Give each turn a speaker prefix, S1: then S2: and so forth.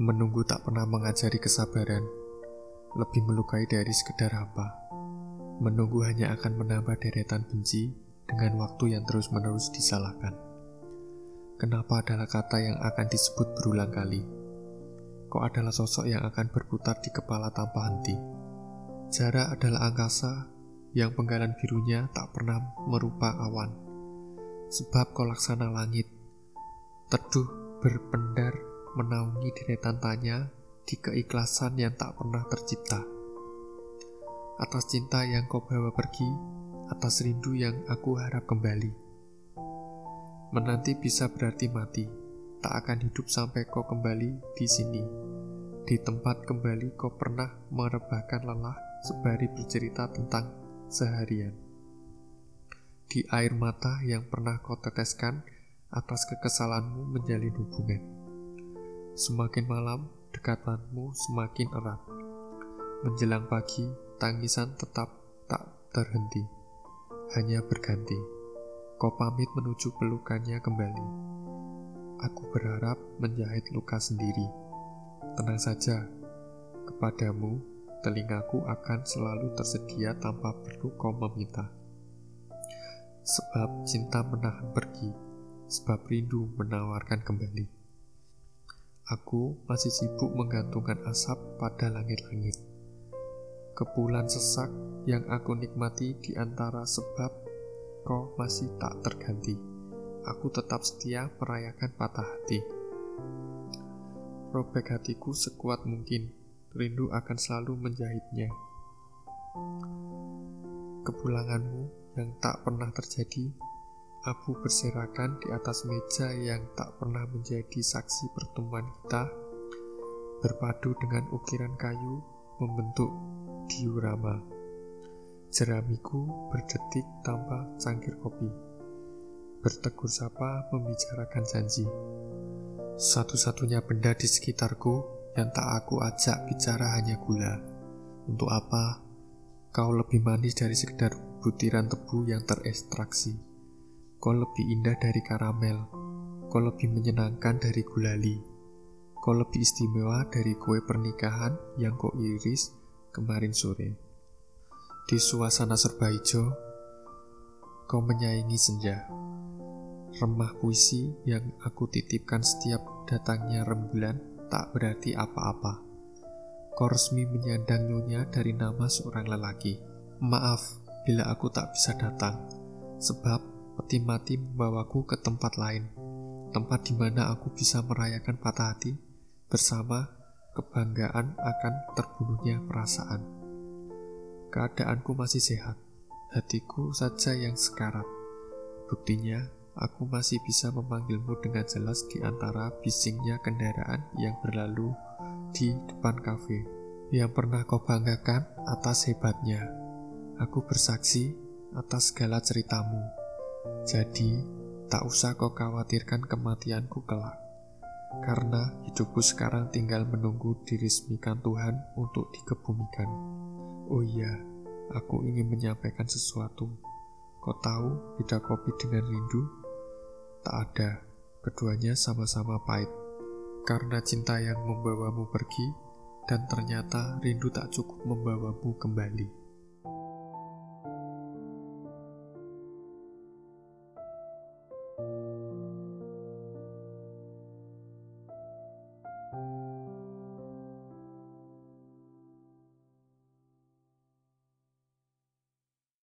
S1: Menunggu tak pernah mengajari kesabaran, lebih melukai dari sekedar apa. Menunggu hanya akan menambah deretan benci dengan waktu yang terus-menerus disalahkan. Kenapa adalah kata yang akan disebut berulang kali? Kok adalah sosok yang akan berputar di kepala tanpa henti? Jarak adalah angkasa yang penggalan birunya tak pernah merupa awan. Sebab kau laksana langit, teduh berpendar menaungi deretan tanya di keikhlasan yang tak pernah tercipta. Atas cinta yang kau bawa pergi, atas rindu yang aku harap kembali. Menanti bisa berarti mati, tak akan hidup sampai kau kembali di sini. Di tempat kembali kau pernah merebahkan lelah sebari bercerita tentang seharian. Di air mata yang pernah kau teteskan atas kekesalanmu menjalin hubungan. Semakin malam, dekatanmu semakin erat. Menjelang pagi, tangisan tetap tak terhenti, hanya berganti. Kau pamit menuju pelukannya kembali. Aku berharap menjahit luka sendiri. Tenang saja, kepadamu telingaku akan selalu tersedia tanpa perlu kau meminta. Sebab cinta menahan pergi, sebab rindu menawarkan kembali. Aku masih sibuk menggantungkan asap pada langit-langit. Kepulan sesak yang aku nikmati di antara sebab kau masih tak terganti. Aku tetap setia merayakan patah hati. Robek hatiku sekuat mungkin, rindu akan selalu menjahitnya. Kepulanganmu yang tak pernah terjadi, abu berserakan di atas meja yang tak pernah menjadi saksi pertemuan kita, berpadu dengan ukiran kayu membentuk diorama. Jeramiku berdetik tanpa cangkir kopi. Bertegur sapa membicarakan janji. Satu-satunya benda di sekitarku yang tak aku ajak bicara hanya gula. Untuk apa? Kau lebih manis dari sekedar butiran tebu yang terekstraksi. Kau lebih indah dari karamel. Kau lebih menyenangkan dari gulali. Kau lebih istimewa dari kue pernikahan yang kau iris kemarin sore. Di suasana serba hijau, kau menyaingi senja. Remah puisi yang aku titipkan setiap datangnya rembulan tak berarti apa-apa. Kau resmi menyandang nyonya dari nama seorang lelaki. Maaf bila aku tak bisa datang, sebab peti mati membawaku ke tempat lain, tempat di mana aku bisa merayakan patah hati bersama kebanggaan akan terbunuhnya perasaan. Keadaanku masih sehat, hatiku saja yang sekarat. Buktinya, aku masih bisa memanggilmu dengan jelas di antara bisingnya kendaraan yang berlalu di depan kafe. Yang pernah kau banggakan atas hebatnya. Aku bersaksi atas segala ceritamu. Jadi, tak usah kau khawatirkan kematianku kelak. Karena hidupku sekarang tinggal menunggu diresmikan Tuhan untuk dikebumikan. Oh iya, aku ingin menyampaikan sesuatu. Kau tahu beda kopi dengan rindu? Tak ada, keduanya sama-sama pahit. Karena cinta yang membawamu pergi, dan ternyata rindu tak cukup membawamu kembali.